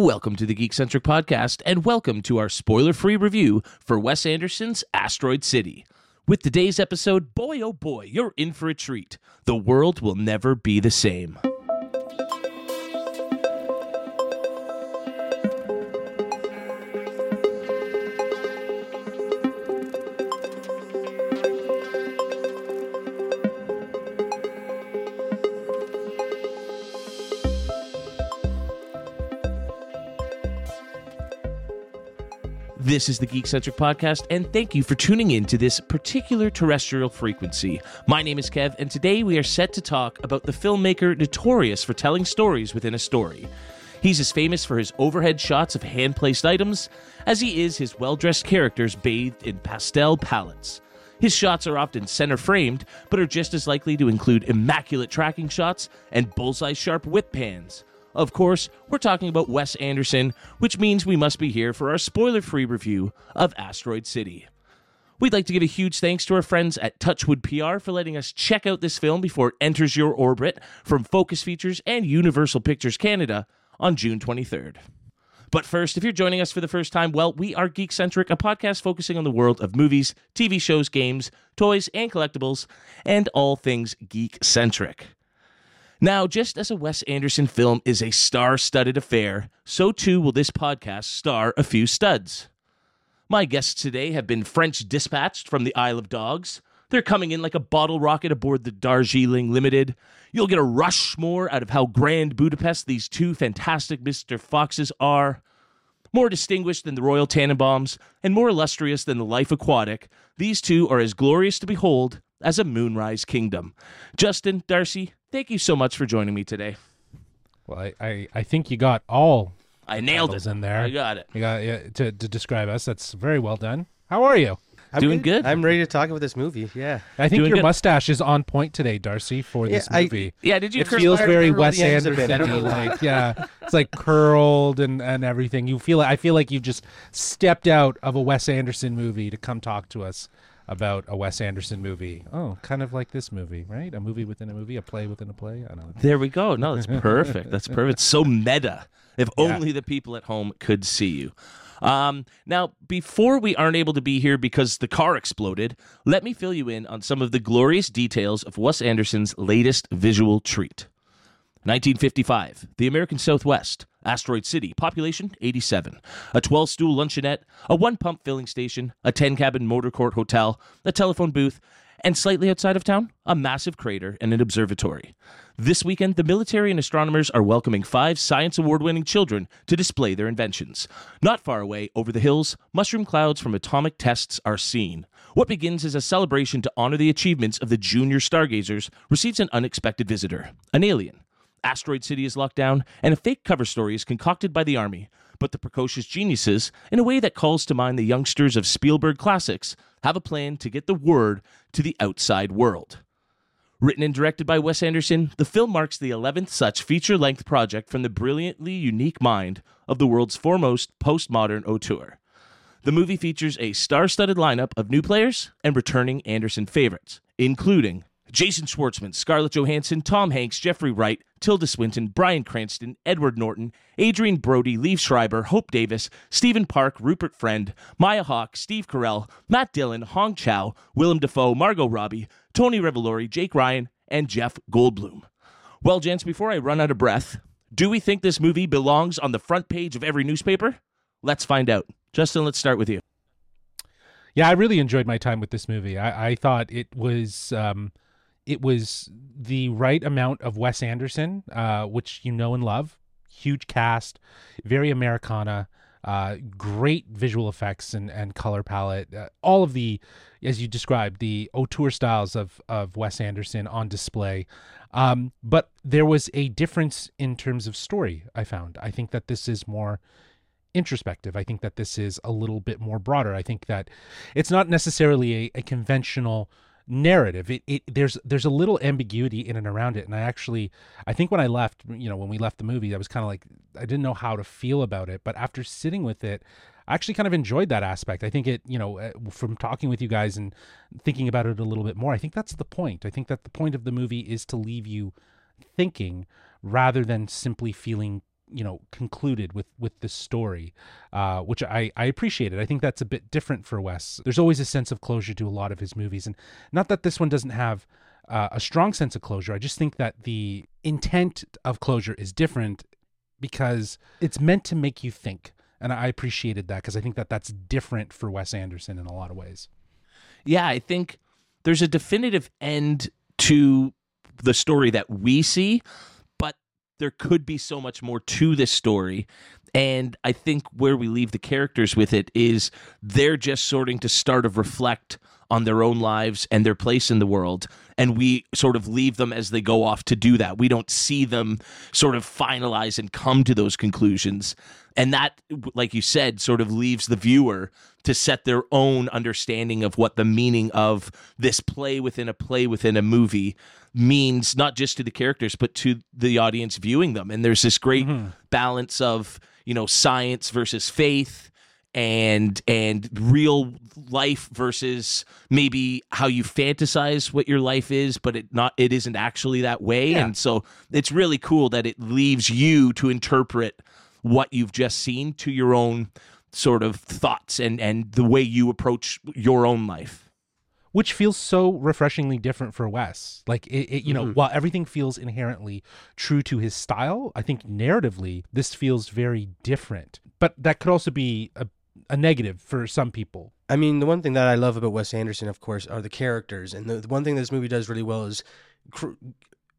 Welcome to the Geekcentric Podcast, and welcome to our spoiler free review for Wes Anderson's Asteroid City. With today's episode, boy oh boy, you're in for a treat. The world will never be the same. This is the Geekcentric Podcast, and thank you for tuning in to this particular terrestrial frequency. My name is Kev, and today we are set to talk about the filmmaker notorious for telling stories within a story. He's as famous for his overhead shots of hand placed items as he is his well dressed characters bathed in pastel palettes. His shots are often center framed, but are just as likely to include immaculate tracking shots and bullseye sharp whip pans. Of course, we're talking about Wes Anderson, which means we must be here for our spoiler free review of Asteroid City. We'd like to give a huge thanks to our friends at Touchwood PR for letting us check out this film before it enters your orbit from Focus Features and Universal Pictures Canada on June 23rd. But first, if you're joining us for the first time, well, we are Geekcentric, a podcast focusing on the world of movies, TV shows, games, toys, and collectibles, and all things geek centric. Now, just as a Wes Anderson film is a star studded affair, so too will this podcast star a few studs. My guests today have been French dispatched from the Isle of Dogs. They're coming in like a bottle rocket aboard the Darjeeling Limited. You'll get a rush more out of how grand Budapest these two fantastic Mr. Foxes are. More distinguished than the Royal Tenenbaums and more illustrious than the Life Aquatic, these two are as glorious to behold as a moonrise kingdom. Justin, Darcy, thank you so much for joining me today. Well, I, I, I think you got all I nailed titles it. in there. I got it. You got yeah, to to describe us. That's very well done. How are you? I'm Doing good. good? I'm ready to talk about this movie. Yeah. I think Doing your good. mustache is on point today, Darcy, for Yeah, this I- movie. Yeah, did you it Chris feels very Wes the ends a bit. I don't Anderson. like yeah, it's like curled and and everything. You feel I feel like you've just stepped out of a Wes Anderson movie to come talk to us about a Wes Anderson movie. Oh, kind of like this movie, right? A movie within a movie, a play within a play. I don't know. There we go. No, that's perfect. That's perfect. So meta. If Yeah. only the people at home could see you. Um, now, before we aren't able to be here because the car exploded, let me fill you in on some of the glorious details of Wes Anderson's latest visual treat. 1955, the American Southwest, Asteroid City, population 87, a 12 stool luncheonette, a one pump filling station, a 10 cabin motor court hotel, a telephone booth, and slightly outside of town, a massive crater and an observatory. This weekend, the military and astronomers are welcoming five science award winning children to display their inventions. Not far away, over the hills, mushroom clouds from atomic tests are seen. What begins as a celebration to honor the achievements of the junior stargazers receives an unexpected visitor an alien. Asteroid City is locked down, and a fake cover story is concocted by the Army. But the precocious geniuses, in a way that calls to mind the youngsters of Spielberg classics, have a plan to get the word to the outside world. Written and directed by Wes Anderson, the film marks the 11th such feature length project from the brilliantly unique mind of the world's foremost postmodern auteur. The movie features a star studded lineup of new players and returning Anderson favorites, including Jason Schwartzman, Scarlett Johansson, Tom Hanks, Jeffrey Wright, Tilda Swinton, Bryan Cranston, Edward Norton, Adrien Brody, Liev Schreiber, Hope Davis, Stephen Park, Rupert Friend, Maya Hawke, Steve Carell, Matt Dillon, Hong Chau, Willem Dafoe, Margot Robbie, Tony Revolori, Jake Ryan, and Jeff Goldblum. Well, gents, before I run out of breath, do we think this movie belongs on the front page of every newspaper? Let's find out. Justin, let's start with you. Yeah, I really enjoyed my time with this movie. I, I thought it was um, it was the right amount of Wes Anderson, uh, which you know and love. Huge cast, very Americana, uh, great visual effects and, and color palette. Uh, all of the, as you described, the auteur styles of of Wes Anderson on display. Um, but there was a difference in terms of story. I found. I think that this is more introspective. I think that this is a little bit more broader. I think that it's not necessarily a, a conventional narrative. It, it there's there's a little ambiguity in and around it. And I actually I think when I left, you know, when we left the movie, I was kind of like I didn't know how to feel about it. But after sitting with it, I actually kind of enjoyed that aspect. I think it, you know, uh, from talking with you guys and thinking about it a little bit more, I think that's the point. I think that the point of the movie is to leave you thinking rather than simply feeling you know concluded with with this story uh which i i appreciated i think that's a bit different for wes. There's always a sense of closure to a lot of his movies and not that this one doesn't have uh, a strong sense of closure. I just think that the intent of closure is different because it's meant to make you think and i appreciated that because i think that that's different for wes anderson in a lot of ways. Yeah, I think there's a definitive end to the story that we see, there could be so much more to this story. And I think where we leave the characters with it is they're just sorting to start of reflect on their own lives and their place in the world. And we sort of leave them as they go off to do that. We don't see them sort of finalize and come to those conclusions. And that, like you said, sort of leaves the viewer to set their own understanding of what the meaning of this play within a play within a movie means, not just to the characters, but to the audience viewing them. And there's this great mm-hmm. balance of, you know, science versus faith and and real life versus maybe how you fantasize what your life is but it not it isn't actually that way Yeah. and so it's really cool that it leaves you to interpret what you've just seen to your own sort of thoughts and and the way you approach your own life which feels so refreshingly different for Wes. Like it, it you know, mm-hmm. while everything feels inherently true to his style, I think narratively this feels very different. But that could also be a, a negative for some people. I mean, the one thing that I love about Wes Anderson, of course, are the characters, and the, the one thing this movie does really well is cr-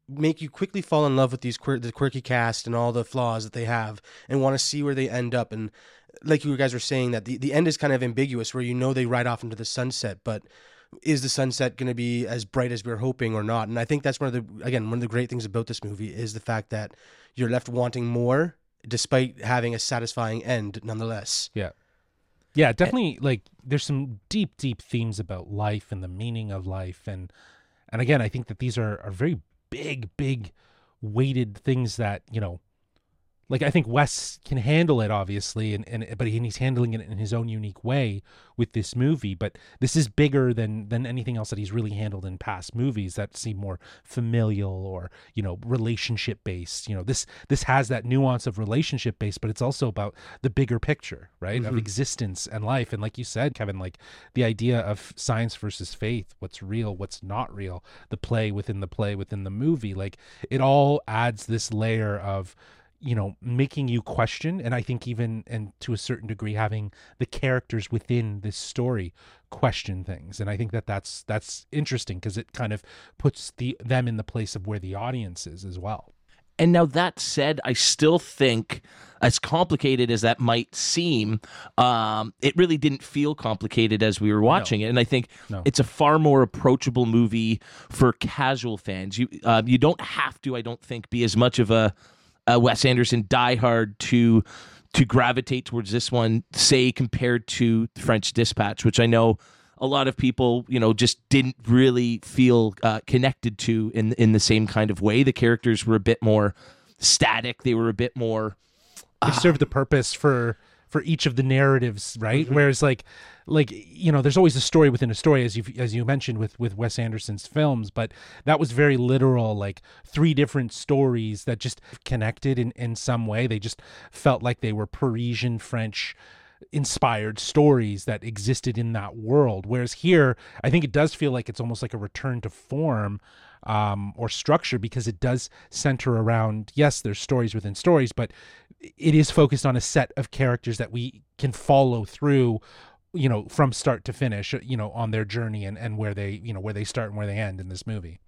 make you quickly fall in love with these quir- the quirky cast and all the flaws that they have, and want to see where they end up. And like you guys were saying, that the, the end is kind of ambiguous, where you know they ride off into the sunset, but is the sunset going to be as bright as we are hoping or not? And I think that's one of the again one of the great things about this movie is the fact that you're left wanting more, despite having a satisfying end, nonetheless. Yeah. Yeah, eh, definitely like there's some deep, deep themes about life and the meaning of life and and again I think that these are, are very big, big weighted things that, you know, like I think Wes can handle it obviously and, and but he, he's handling it in his own unique way with this movie but this is bigger than than anything else that he's really handled in past movies that seem more familial or you know relationship based you know this this has that nuance of relationship based but it's also about the bigger picture right of mm-hmm. existence and life. And like you said Kevin like the idea of science versus faith what's real what's not real the play within the play within the movie like it all adds this layer of you know making you question and i think even and to a certain degree having the characters within this story question things and i think that that's that's interesting because it kind of puts the them in the place of where the audience is as well And now that said, I still think, as complicated as that might seem, um, it really didn't feel complicated as we were watching it. And I think No. it's a far more approachable movie for casual fans. You uh, you don't have to, I don't think, be as much of a, a Wes Anderson diehard to to gravitate towards this one, say compared to French Dispatch, which I know a lot of people, you know, just didn't really feel uh, connected to in in the same kind of way. The characters were a bit more static. They were a bit more. they served the purpose for for each of the narratives right whereas like like you know there's always a story within a story as you as you mentioned with with Wes Anderson's films but that was very literal like three different stories that just connected in in some way. They just felt like they were Parisian French inspired stories that existed in that world. Whereas here i think it does feel like it's almost like a return to form um, or structure because it does center around yes there's stories within stories but it is focused on a set of characters that we can follow through you know from start to finish uh, you know on their journey and, and where they you know where they start and where they end in this movie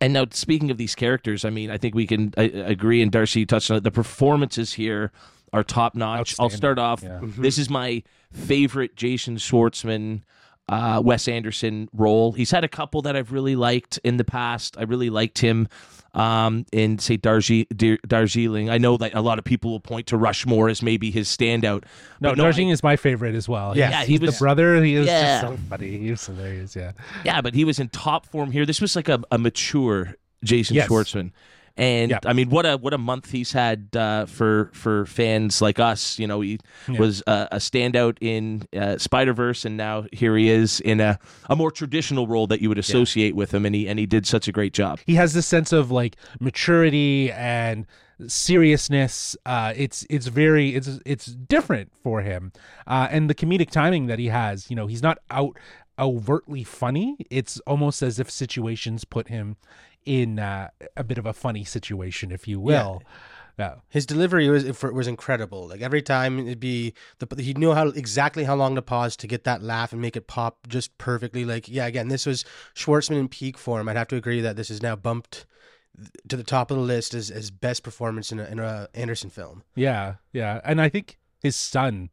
And now, speaking of these characters, I mean, I think we can I, I agree. And Darcy, you touched on it. The performances here are top notch. I'll start off. Yeah. Mm-hmm. This is my favorite Jason Schwartzman, uh, Wes Anderson role. He's had a couple that I've really liked in the past. I really liked him um, in, say, Darji, Dar- Darjeeling. I know that a lot of people will point to Rushmore as maybe his standout. no, but Darjeeling is my favorite as well Yeah. He's- he was- the brother he is Yeah. just so funny he was hilarious yeah Yeah, but he was in top form here. This was like a, a mature Jason Yes. Schwartzman. And. I mean, what a what a month he's had uh, for for fans like us. You know, he Yeah. was a, a standout in uh, Spider Verse, and now here he is in a, a more traditional role that you would associate with him, and he and he did such a great job. he has this sense of like maturity and seriousness. Uh, it's it's very it's it's different for him, uh, and the comedic timing that he has. You know, he's not out overtly funny. It's almost as if situations put him in uh, a bit of a funny situation, if you will. Yeah. His delivery was was incredible. Like every time it'd be the he knew how exactly how long to pause to get that laugh and make it pop just perfectly. Like yeah, again, this was Schwartzman in peak form. I'd have to agree that this is now bumped to the top of the list as, as best performance in a, in a Anderson film. Yeah, yeah, and I think his son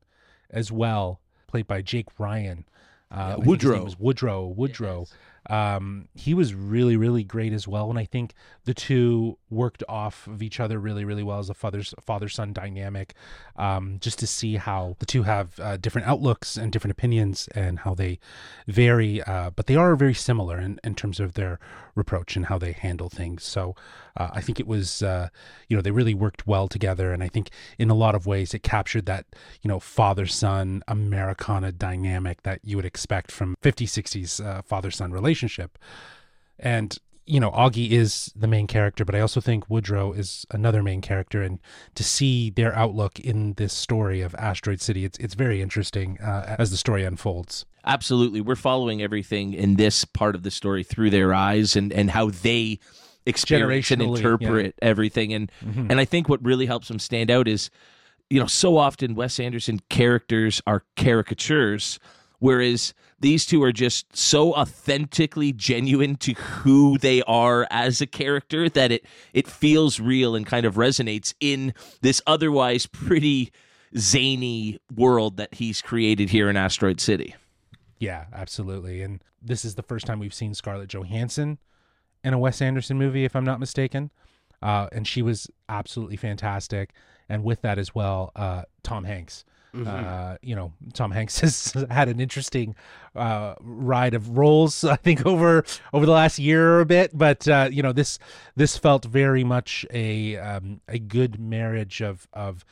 as well, played by Jake Ryan, uh, yeah, Woodrow was Woodrow Woodrow. Yes. Um, he was really, really great as well. And I think the two worked off of each other really, really well as a father father son dynamic. Um, just to see how the two have uh, different outlooks and different opinions and how they vary, uh, but they are very similar in, in terms of their reproach and how they handle things. So uh, I think it was, uh, you know, they really worked well together. And I think in a lot of ways it captured that, you know, father son Americana dynamic that you would expect from 50s, 60s uh, father son relationship. And you know, Augie is the main character, but I also think Woodrow is another main character, and to see their outlook in this story of Asteroid City, it's it's very interesting uh, as the story unfolds. Absolutely, we're following everything in this part of the story through their eyes and and how they experience and interpret yeah. everything, and mm-hmm. and I think what really helps them stand out is, you know, so often Wes Anderson characters are caricatures, whereas these two are just so authentically genuine to who they are as a character that it it feels real and kind of resonates in this otherwise pretty zany world that he's created here in Asteroid City. Yeah, absolutely. And this is the first time we've seen Scarlett Johansson in a Wes Anderson movie, if I'm not mistaken. Uh, and she was absolutely fantastic. And with that as well, uh, Tom Hanks. Mm-hmm. Uh, you know, Tom Hanks has had an interesting uh, ride of roles, I think, over over the last year or a bit. But uh, you know, this this felt very much a um, a good marriage of of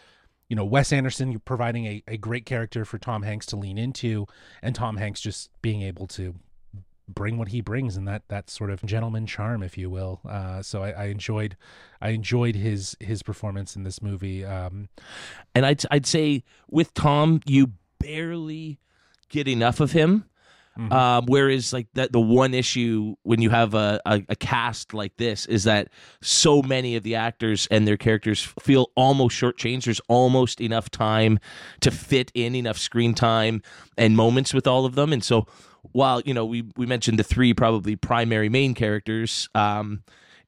you know Wes Anderson providing a, a great character for Tom Hanks to lean into, and Tom Hanks just being able to bring what he brings and that that sort of gentleman charm, if you will. Uh, so I, I, enjoyed I enjoyed his his performance in this movie. Um, and I'd I'd say with Tom, you barely get enough of him. Mm-hmm. Um, whereas like that the one issue when you have a, a, a, cast like this is that so many of the actors and their characters feel almost shortchanged. There's almost enough time to fit in enough screen time and moments with all of them. And so while you know we we mentioned the three probably primary main characters um,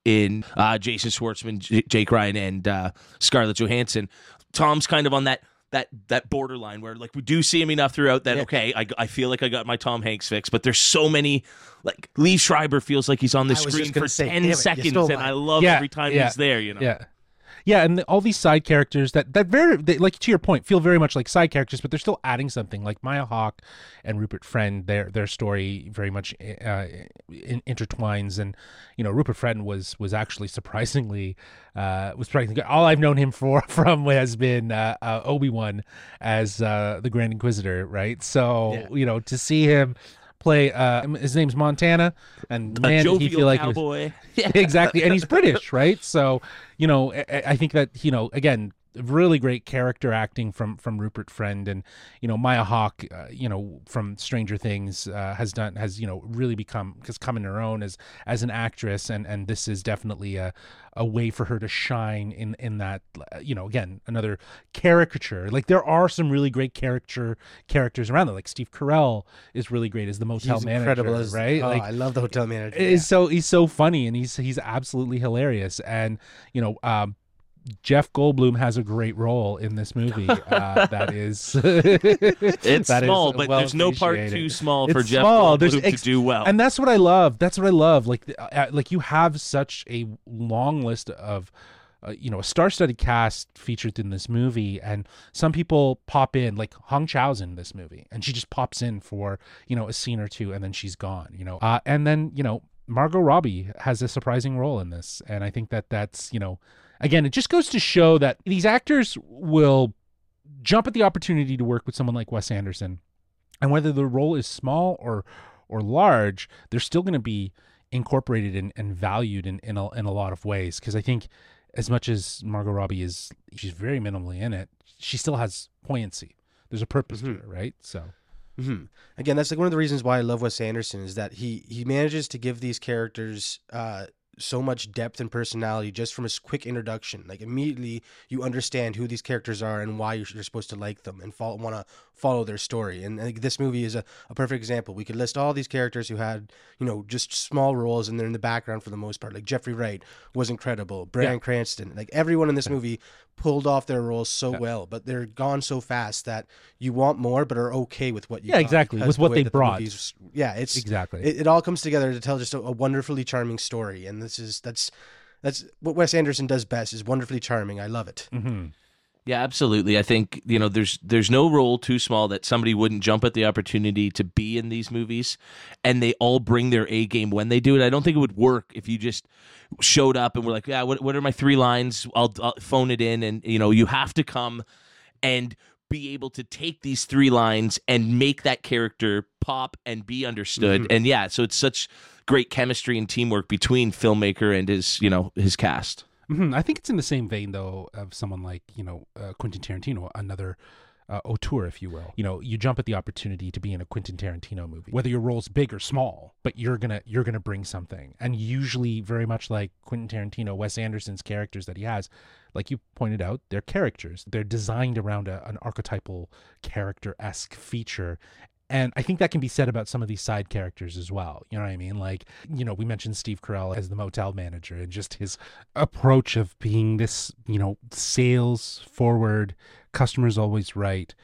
in uh, Jason Schwartzman, J- Jake Ryan, and uh, Scarlett Johansson, Tom's kind of on that that that borderline where like we do see him enough throughout that yeah. okay I, I feel like I got my Tom Hanks fix but there's so many like Lee Schreiber feels like he's on the screen for say, 10 seconds and I love yeah, every time yeah, he's there you know? yeah yeah, and the, all these side characters that that very they, like to your point feel very much like side characters, but they're still adding something. Like Maya Hawke and Rupert Friend, their their story very much uh, in, intertwines, and you know Rupert Friend was was actually surprisingly uh, was surprisingly good. All I've known him for from has been uh, uh Obi Wan as uh, the Grand Inquisitor, right? So yeah. you know to see him play uh his name's Montana and man he feel like cowboy. Was, exactly and he's British right so you know I, I, think that you know again really great character acting from from Rupert Friend. And you know Maya Hawke uh, you know from Stranger Things uh, has done has you know really become has come in her own as as an actress. And and this is definitely a a way for her to shine in in that you know again another caricature. Like there are some really great character characters around there. Like Steve Carell is really great as the motel he's manager incredible as, right? oh, like I love the hotel manager yeah. so he's so funny and he's he's absolutely hilarious. And you know um Jeff Goldblum has a great role in this movie. Uh, that is, it's that small, is but well there's no part too small for it's Jeff small. Goldblum ex- to do well. And that's what I love. That's what I love. Like, uh, like you have such a long list of. Uh, you know, a star-studded cast featured in this movie, and some people pop in, like Hong Chau's in this movie, and she just pops in for you know a scene or two, and then she's gone. You know, uh, and then you know Margot Robbie has a surprising role in this, and I think that that's you know again, it just goes to show that these actors will jump at the opportunity to work with someone like Wes Anderson. And whether the role is small or or large, they're still going to be incorporated and, and valued in, in, a, in a lot of ways. Because I think as much as Margot Robbie is, she's very minimally in it. She still has poignancy. There's a purpose Mhm. to it, right? So hmm Again, that's like one of the reasons why I love Wes Anderson is that he he manages to give these characters uh, so much depth and personality just from his quick introduction. Like immediately, you understand who these characters are and why you're, you're supposed to like them and want to follow their story. And like, this movie is a, a perfect example. We could list all these characters who had you know just small roles and they're in the background for the most part. Like Jeffrey Wright was incredible. Bryan Cranston, like everyone in this movie pulled off their roles so well, but they're gone so fast that you want more, but are okay with what you Yeah, got exactly, with the what they the brought. movies- yeah, it's exactly. it, it all comes together to tell just a, a wonderfully charming story, and this is that's that's what Wes Anderson does best is wonderfully charming. I love it. hmm Yeah, absolutely. I think you know there's there's no role too small that somebody wouldn't jump at the opportunity to be in these movies, and they all bring their A game when they do it. I don't think it would work if you just showed up and were like, yeah, what what are my three lines? I'll, I'll phone it in, and you know you have to come and be able to take these three lines and make that character pop and be understood. And yeah, so it's such great chemistry and teamwork between filmmaker and his you know his cast. hmm I think it's in the same vein though of someone like you know uh, Quentin Tarantino, another uh, auteur, if you will. You know, you jump at the opportunity to be in a Quentin Tarantino movie, whether your role's big or small, but you're gonna you're gonna bring something. And usually, very much like Quentin Tarantino, Wes Anderson's characters that he has, like you pointed out, they're characters. They're designed around a, an archetypal character esque feature. And I think that can be said about some of these side characters as well. You know what I mean? Like, you know, we mentioned Steve Carell as the motel manager and just his approach of being this, you know, sales forward, customers always right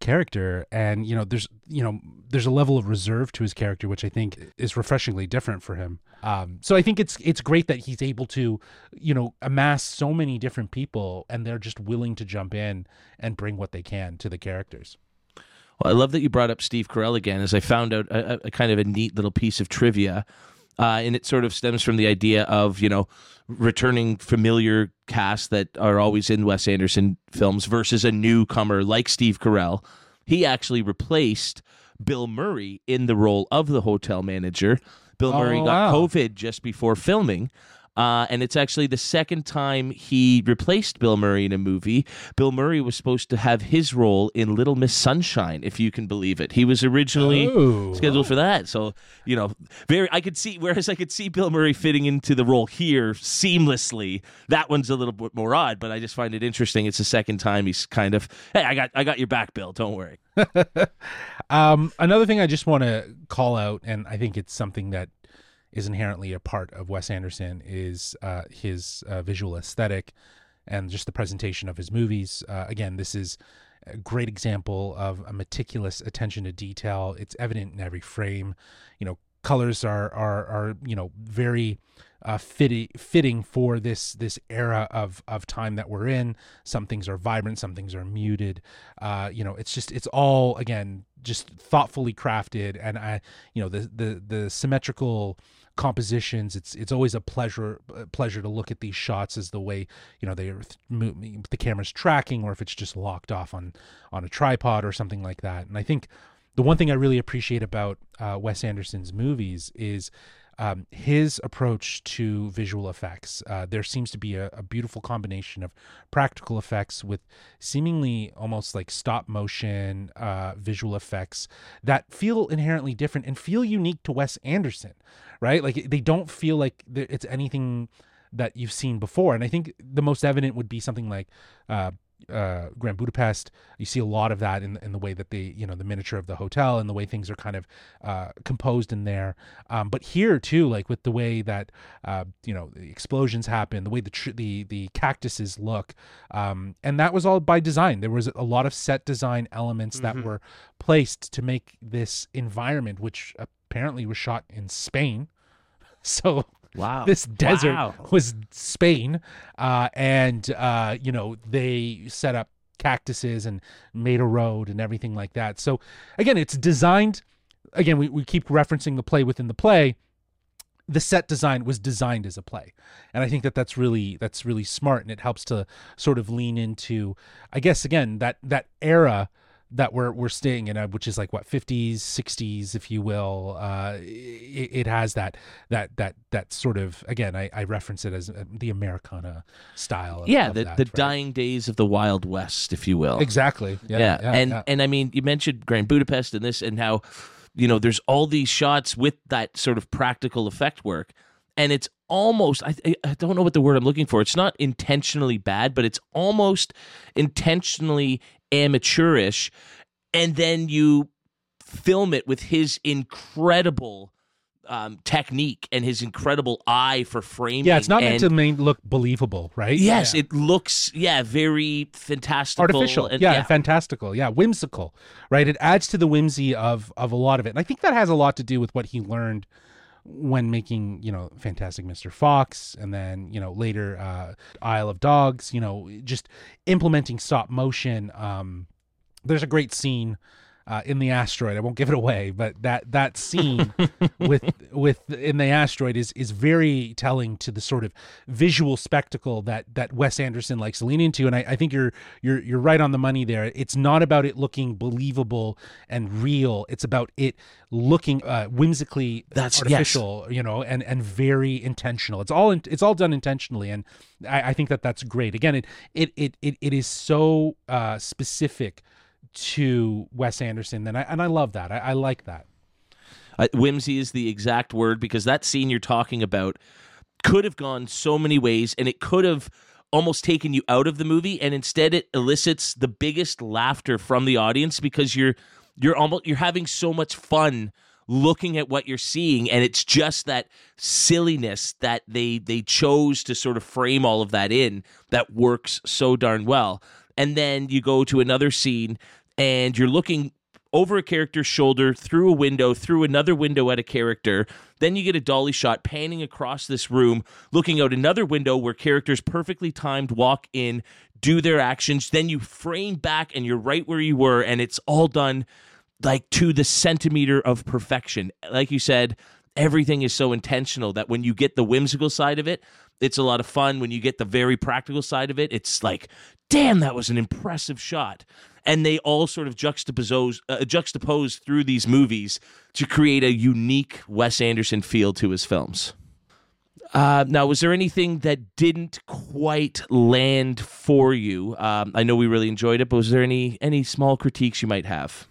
character and you know there's you know there's a level of reserve to his character which i think is refreshingly different for him um so i think it's it's great that he's able to you know amass so many different people and they're just willing to jump in and bring what they can to the characters Well, I love that you brought up Steve Carell again, as I found out a, a- kind of a neat little piece of trivia. Uh, and it sort of stems from the idea of, you know, returning familiar casts that are always in Wes Anderson films versus a newcomer like Steve Carell. He actually replaced Bill Murray in the role of the hotel manager. Bill Oh, Murray got wow. COVID just before filming. Uh, and it's actually the second time he replaced Bill Murray in a movie. Bill Murray was supposed to have his role in Little Miss Sunshine, if you can believe it. He was originally Oh. scheduled for that. So, you know, very I could see whereas I could see Bill Murray fitting into the role here seamlessly. That one's a little bit more odd, but I just find it interesting. It's the second time he's kind of, hey, I got I got your back, Bill. Don't worry. um, another thing I just want to call out, and I think it's something that is inherently a part of Wes Anderson, is uh, his uh, visual aesthetic and just the presentation of his movies. Uh, again, this is a great example of a meticulous attention to detail. It's evident in every frame. You know, colors are are are you know very uh, fitting fitting for this this era of of time that we're in. Some things are vibrant, some things are muted. Uh, you know, it's just it's all again just thoughtfully crafted, and I you know the the the symmetrical compositions it's it's always a pleasure a pleasure to look at these shots as the way you know they are th- the camera's tracking or if it's just locked off on on a tripod or something like that. And i think the one thing i really appreciate about uh, wes anderson's movies is um, his approach to visual effects. Uh, there seems to be a, a beautiful combination of practical effects with seemingly almost like stop motion uh, visual effects that feel inherently different and feel unique to Wes Anderson, right? Like they don't feel like it's anything that you've seen before. And I think the most evident would be something like uh, uh, Grand Budapest. You see a lot of that in in the way that the you know, the miniature of the hotel and the way things are kind of uh, composed in there. Um, but here too, like with the way that uh, you know the explosions happen, the way the tr- the the cactuses look, um, and that was all by design. There was a lot of set design elements Mhm. that were placed to make this environment, which apparently was shot in Spain. So Wow. this desert Wow. was Spain, uh, and uh, you know they set up cactuses and made a road and everything like that. So again, it's designed. Again, we, we keep referencing the play within the play. The set design was designed as a play, and I think that that's really that's really smart, and it helps to sort of lean into, I guess, again that that era that we're we're staying in, a, which is like what 50s, 60s, if you will. Uh, it, it has that that that that sort of again, I, I reference it as uh, the Americana style. Of, yeah, of the that, the right? dying days of the Wild West, if you will. Exactly. Yeah. yeah, yeah, and yeah. and I mean, you mentioned Grand Budapest and this, and how you know there's all these shots with that sort of practical effect work, and it's almost I I don't know what the word I'm looking for. It's not intentionally bad, but it's almost intentionally amateurish, and then you film it with his incredible. Um, technique and his incredible eye for framing. yeah, it's not meant and- to main, look believable, right? Yes, Yeah. it looks yeah very fantastical, artificial and, yeah, and fantastical yeah whimsical right it adds to the whimsy of of a lot of it and i think that has a lot to do with what he learned when making you know fantastic mr fox and then you know later uh isle of dogs you know just implementing stop motion um there's a great scene uh, in the asteroid. I won't give it away, but that that scene with with in the asteroid is is very telling to the sort of visual spectacle that that Wes Anderson likes to lean into. And I, I think you're you're you're right on the money there. It's not about it looking believable and real. It's about it looking uh, whimsically That's- yes. artificial, you know, and and very intentional. It's all in, it's all done intentionally, and I, I think that that's great. Again, it it it it, it is so uh, specific to Wes Anderson, and I and I love that. I, I like that. Uh, whimsy is the exact word because that scene you're talking about could have gone so many ways and it could have almost taken you out of the movie and instead it elicits the biggest laughter from the audience because you're you're almost you're having so much fun looking at what you're seeing and it's just that silliness that they they chose to sort of frame all of that in that works so darn well and then you go to another scene and you're looking over a character's shoulder, through a window, through another window at a character. Then you get a dolly shot panning across this room, looking out another window where characters perfectly timed walk in, do their actions. Then you frame back and you're right where you were, and it's all done like to the centimeter of perfection. Like you said, everything is so intentional that when you get the whimsical side of it, it's a lot of fun. When you get the very practical side of it, it's like, damn, that was an impressive shot. And they all sort of juxtapose, uh, juxtapose through these movies to create a unique Wes Anderson feel to his films. Uh, now, was there anything that didn't quite land for you? Um, I know we really enjoyed it, but was there any any small critiques you might have?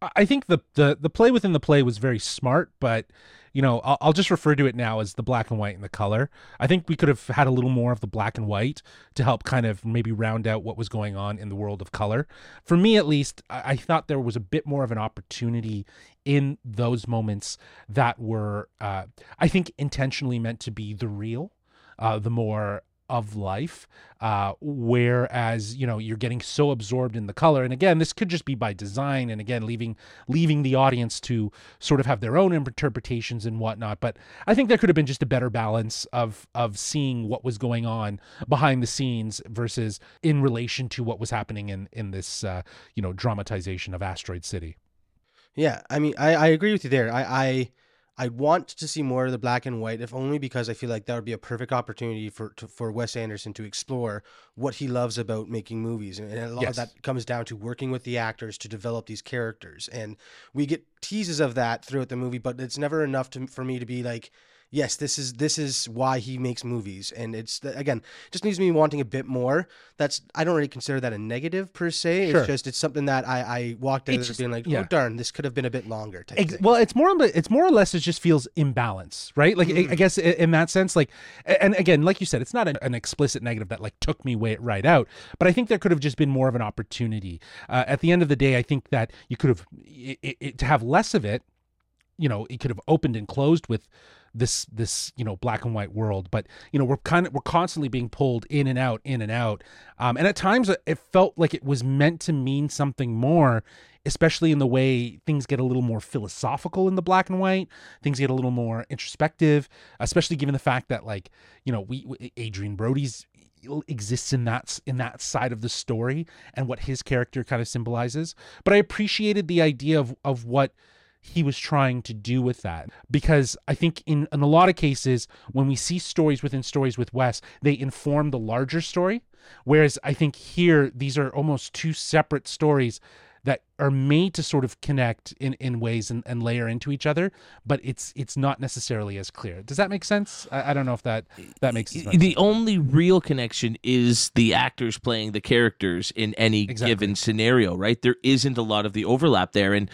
I- think the the the play within the play was very smart, but you know, I'll, I'll just refer to it now as the black and white and the color. I think we could have had a little more of the black and white to help kind of maybe round out what was going on in the world of color. For me, at least, I, I thought there was a bit more of an opportunity in those moments that were, uh, I think, intentionally meant to be the real, uh, the more of life uh whereas you know you're getting so absorbed in the color. And again this could just be by design and again leaving leaving the audience to sort of have their own interpretations and whatnot. But i think there could have been just a better balance of of seeing what was going on behind the scenes versus in relation to what was happening in in this uh you know dramatization of asteroid city. Yeah, I mean, I, I agree with you there. I, I I want to see more of the black and white, if only because I feel like that would be a perfect opportunity for to, for Wes Anderson to explore what he loves about making movies, and a lot Yes. of that comes down to working with the actors to develop these characters. And we get teases of that throughout the movie, but it's never enough to, for me to be like, yes, this is this is why he makes movies, and it's again just leaves me wanting a bit more. That's I don't really consider that a negative per se. Sure. It's just it's something that I I walked out just- being like, yeah. oh darn, this could have been a bit longer. Ex- well, it's more. It's more or less. It just feels imbalance, right? Like I- I guess in that sense, like, and again, like you said, it's not an, an explicit negative that like took me way right out. But I think there could have just been more of an opportunity. Uh, at the end of the day, I think that you could have it, it- to have less of it. You know, it could have opened and closed with this this you know black and white world but you know we're kind of we're constantly being pulled in and out in and out. Um, and at times it felt like it was meant to mean something more especially in the way things get a little more philosophical in the black and white. Things get a little more introspective especially given the fact that like you know we we- adrien brody's exists in that in that side of the story and what his character kind of symbolizes. But i appreciated the idea of of what he was trying to do with that because i think in, in a lot of cases when we see stories within stories with wes they inform the larger story whereas i think here these are almost two separate stories that are made to sort of connect in, in ways and, and layer into each other, but it's it's not necessarily as clear. Does that make sense? I, I don't know if that that makes sense. The only real connection is the actors playing the characters in any Exactly. given scenario, right? There isn't a lot of the overlap there, and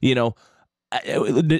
you know.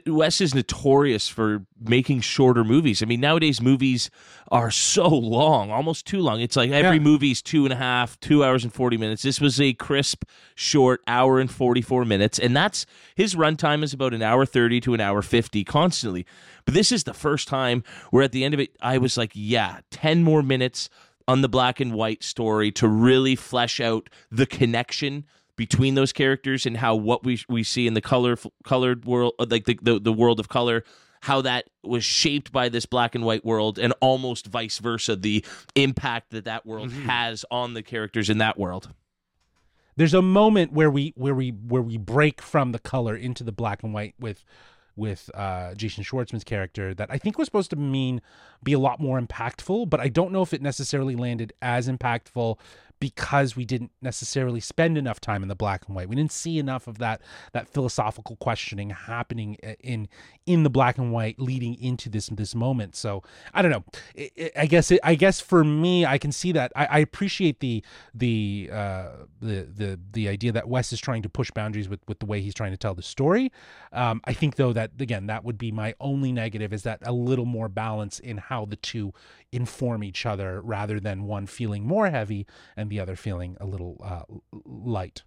Wes is notorious for making shorter movies. I mean, nowadays movies are so long, almost too long. It's like every Yeah. movie's two and a half, two hours and forty minutes. This was a crisp, short hour and forty-four minutes, and that's his runtime is about an hour thirty to an hour fifty constantly. But this is the first time where at the end of it, I was like, yeah, ten more minutes on the black and white story to really flesh out the connection between those characters and how what we we see in the color colored world uh, like the, the the world of color how that was shaped by this black and white world and almost vice versa the impact that that world has on the characters in that world. There's a moment where we where we where we break from the color into the black and white with with uh, Jason Schwartzman's character that I think was supposed to mean be a lot more impactful, but I don't know if it necessarily landed as impactful because we didn't necessarily spend enough time in the black and white. We didn't see enough of that that philosophical questioning happening in in the black and white leading into this this moment. So I don't know. I, guess it, I guess for me, I can see that. I, I appreciate the the uh, the the the idea that Wes is trying to push boundaries with with the way he's trying to tell the story. Um, I think though that again that would be my only negative is that a little more balance in how the two inform each other rather than one feeling more heavy and the other feeling a little uh, light.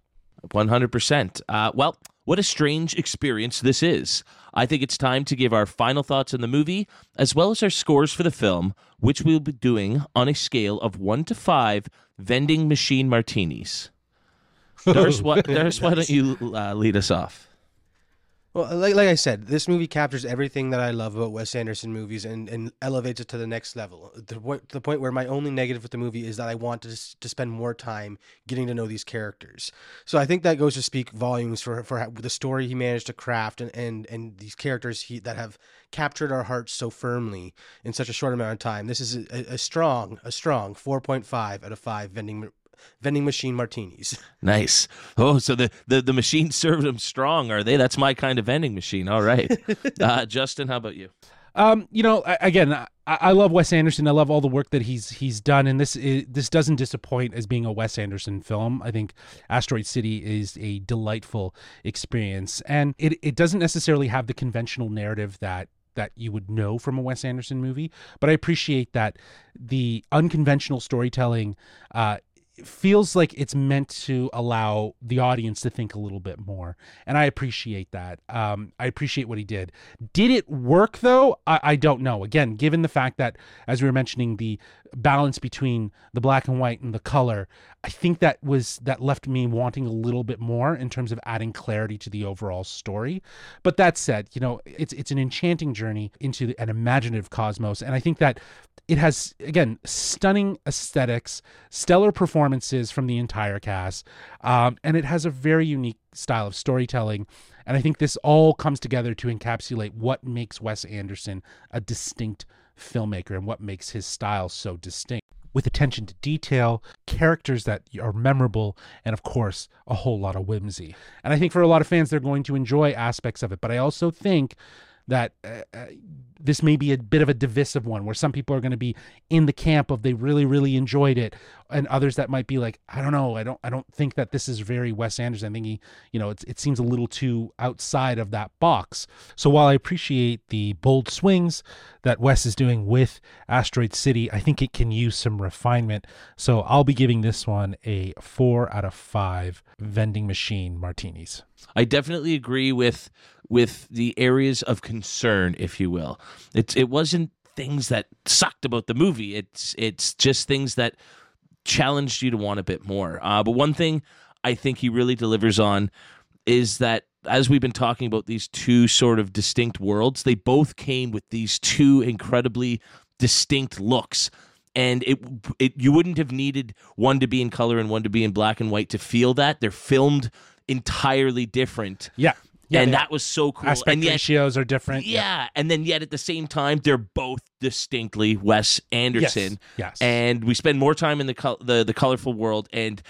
100%. Uh, well, what a strange experience this is. I think it's time to give our final thoughts on the movie, as well as our scores for the film, which we'll be doing on a scale of 1 to 5 vending machine martinis. What, Darce why don't you uh, lead us off? Well, uh, like, like I said, this movie captures everything that I love about Wes Anderson movies and, and elevates it to the next level. The, the point where my only negative with the movie is that I want to, to spend more time getting to know these characters. So I think that goes to speak volumes for, for the story he managed to craft and, and, and these characters he, that have captured our hearts so firmly in such a short amount of time. This is a, a strong, a strong 4.5 out of 5 vending, vending machine martinis. Nice. Oh, so the, the, the machine served them strong, are they? That's my kind of vending machine. All right. Uh, Justin, how about you? Um, you know, again, I, I love Wes Anderson. I love all the work that he's he's done, and this is, this doesn't disappoint as being a Wes Anderson film. I think Asteroid City is a delightful experience, and it it doesn't necessarily have the conventional narrative that that you would know from a Wes Anderson movie, but I appreciate that the unconventional storytelling uh, feels like it's meant to allow the audience to think a little bit more and i appreciate that. Um, i appreciate what he did. Did it work though? I, I don't know. Again given the fact that as we were mentioning the balance between the black and white and the color i think that was that left me wanting a little bit more in terms of adding clarity to the overall story. But that said you know it's it's an enchanting journey into an imaginative cosmos. And i think that it has again stunning aesthetics stellar performances from the entire cast um, and it has a very unique style of storytelling. And i think this all comes together to encapsulate what makes wes anderson a distinct filmmaker and what makes his style so distinct with attention to detail, characters that are memorable, and of course, a whole lot of whimsy. And I think for a lot of fans, they're going to enjoy aspects of it. But I also think that uh, uh, this may be a bit of a divisive one where some people are going to be in the camp of they really really enjoyed it and others that might be like I don't know I don't I don't think that this is very Wes Anderson. I think he you know it seems a little too outside of that box. So while I appreciate the bold swings that Wes is doing with Asteroid City I think it can use some refinement. So I'll be giving this one a 4 out of 5 vending machine martinis. I definitely agree with with the areas of concern, if you will. It's it wasn't things that sucked about the movie. It's it's just things that challenged you to want a bit more. Uh, but one thing I think he really delivers on is that as we've been talking about these two sort of distinct worlds, they both came with these two incredibly distinct looks. And it, it, you wouldn't have needed one to be in color and one to be in black and white to feel that. They're filmed entirely different. yeah yeah. And that was so cool. aspect and yet, ratios are different. Yeah, and then yet at the same time, they're both distinctly Wes Anderson. yes. And we spend more time in the col- the the colorful world, and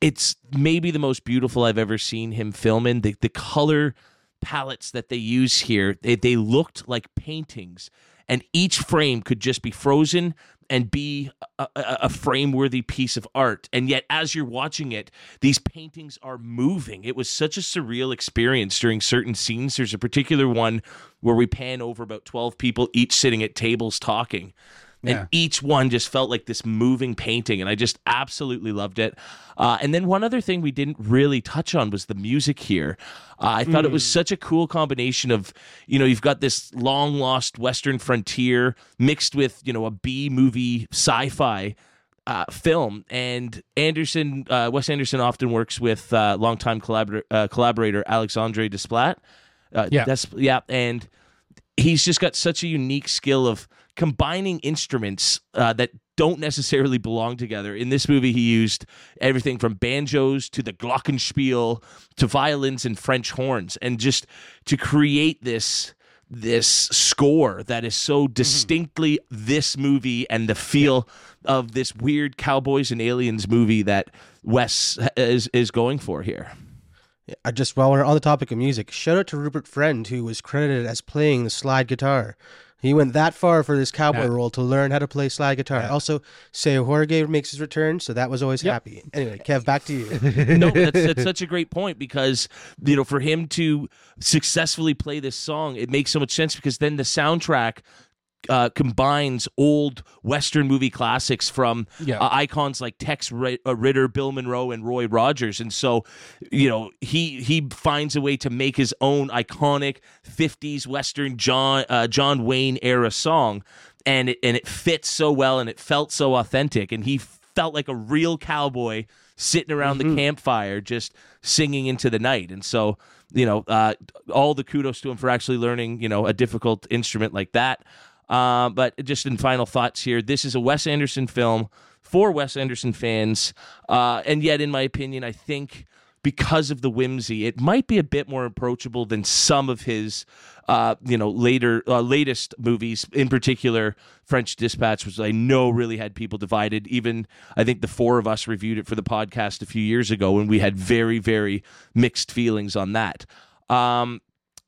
it's maybe the most beautiful I've ever seen him film in. The the color palettes that they use here, they, they looked like paintings, and each frame could just be frozen and be a, a, frame worthy piece of art. And yet, as you're watching it, these paintings are moving. It was such a surreal experience during certain scenes. There's a particular one where we pan over about 12 people, each sitting at tables talking and each one just felt like this moving painting and i just absolutely loved it. Uh, and then one other thing we didn't really touch on was the music here. Uh, i thought it was such a cool combination of you know you've got this long lost western frontier mixed with you know a b movie sci-fi uh, film. And Anderson, uh, Wes Anderson often works with uh, longtime collabor- uh, collaborator Alexandre Desplat. Uh, Yeah. Des- yeah, and he's just got such a unique skill of combining instruments uh, that don't necessarily belong together. In this movie, he used everything from banjos to the glockenspiel to violins and French horns, and just to create this this score that is so distinctly this movie and the feel of this weird cowboys and aliens movie that Wes is is going for here. I just while we're on the topic of music, shout out to Rupert Friend who was credited as playing the slide guitar. He went that far for this cowboy Yeah. role to learn how to play slide guitar. Also, Seu Jorge makes his return, so that was always Yep. happy. Anyway, Kev, back to you. no, that's, that's such a great point because you know for him to successfully play this song, it makes so much sense because then the soundtrack uh, combines old Western movie classics from Yeah. uh, icons like Tex uh, Ritter, Bill Monroe, and Roy Rogers, and so you know he he finds a way to make his own iconic '50s Western John uh, John Wayne era song, and it and it fits so well, and it felt so authentic, and he felt like a real cowboy sitting around the campfire just singing into the night, and so you know uh, all the kudos to him for actually learning you know a difficult instrument like that. Uh, but just in final thoughts here, this is a Wes Anderson film for Wes Anderson fans, uh, and yet, in my opinion, I think because of the whimsy, it might be a bit more approachable than some of his, uh, you know, later uh, latest movies. In particular, French Dispatch, which I know really had people divided. Even I think the four of us reviewed it for the podcast a few years ago, and we had very, very mixed feelings on that. Um,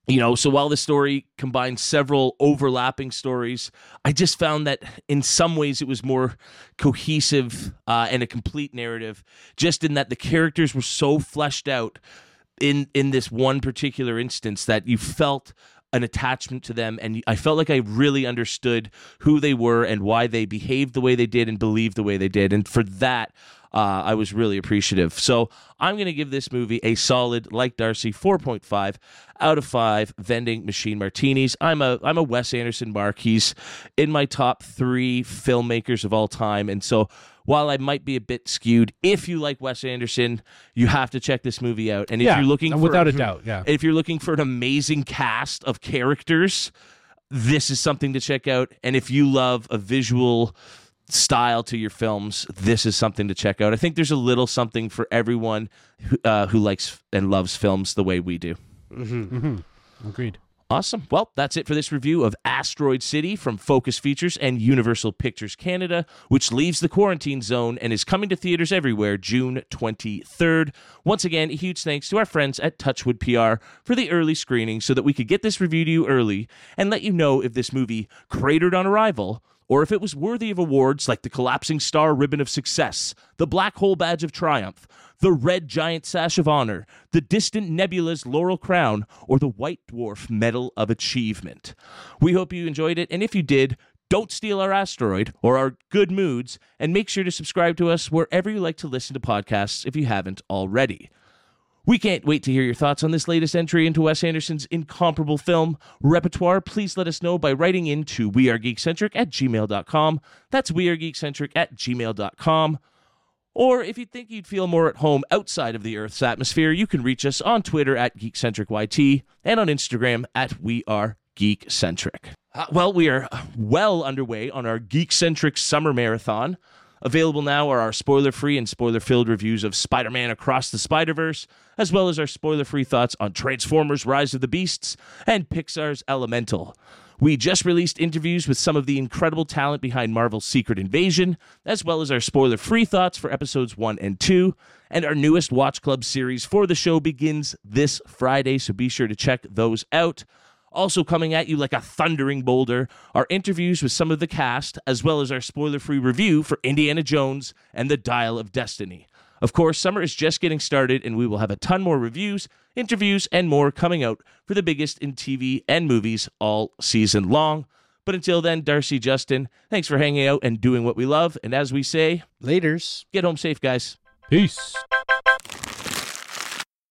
you know, so while the story combines several overlapping stories, I just found that in some ways it was more cohesive uh, and a complete narrative, just in that the characters were so fleshed out in in this one particular instance that you felt an attachment to them and I felt like I really understood who they were and why they behaved the way they did and believed the way they did. And for that uh, I was really appreciative. So I'm going to give this movie a solid, like Darcy, 4.5 out of five vending machine martinis. I'm a I'm a Wes Anderson mark. He's in my top three filmmakers of all time, and so while I might be a bit skewed, if you like Wes Anderson, you have to check this movie out. And if yeah, you're looking for, without a doubt, yeah. if you're looking for an amazing cast of characters, this is something to check out. And if you love a visual style to your films, this is something to check out. I think there's a little something for everyone who, uh, who likes and loves films the way we do. Agreed. Awesome. Well, that's it for this review of Asteroid City from Focus Features and Universal Pictures Canada, which leaves the quarantine zone and is coming to theaters everywhere June 23rd. Once again, a huge thanks to our friends at Touchwood PR for the early screening so that we could get this review to you early and let you know if this movie cratered on arrival or if it was worthy of awards like the Collapsing Star Ribbon of Success, the Black Hole Badge of Triumph, the Red Giant Sash of Honor, the Distant Nebula's Laurel Crown, or the White Dwarf Medal of Achievement. We hope you enjoyed it, and if you did, don't steal our asteroid or our good moods, and make sure to subscribe to us wherever you like to listen to podcasts if you haven't already. We can't wait to hear your thoughts on this latest entry into Wes Anderson's incomparable film repertoire. Please let us know by writing in to wearegeekcentric at gmail.com. That's wearegeekcentric at gmail.com. Or if you think you'd feel more at home outside of the Earth's atmosphere, you can reach us on Twitter at GeekcentricYT and on Instagram at WeAreGeekcentric. Uh, well, we are well underway on our Geekcentric Summer Marathon. Available now are our spoiler free and spoiler filled reviews of Spider Man Across the Spider Verse, as well as our spoiler free thoughts on Transformers Rise of the Beasts and Pixar's Elemental. We just released interviews with some of the incredible talent behind Marvel's Secret Invasion, as well as our spoiler free thoughts for episodes 1 and 2. And our newest Watch Club series for the show begins this Friday, so be sure to check those out. Also, coming at you like a thundering boulder are interviews with some of the cast, as well as our spoiler free review for Indiana Jones and the Dial of Destiny. Of course, summer is just getting started, and we will have a ton more reviews, interviews, and more coming out for the biggest in TV and movies all season long. But until then, Darcy, Justin, thanks for hanging out and doing what we love. And as we say, Laters. get home safe, guys. Peace.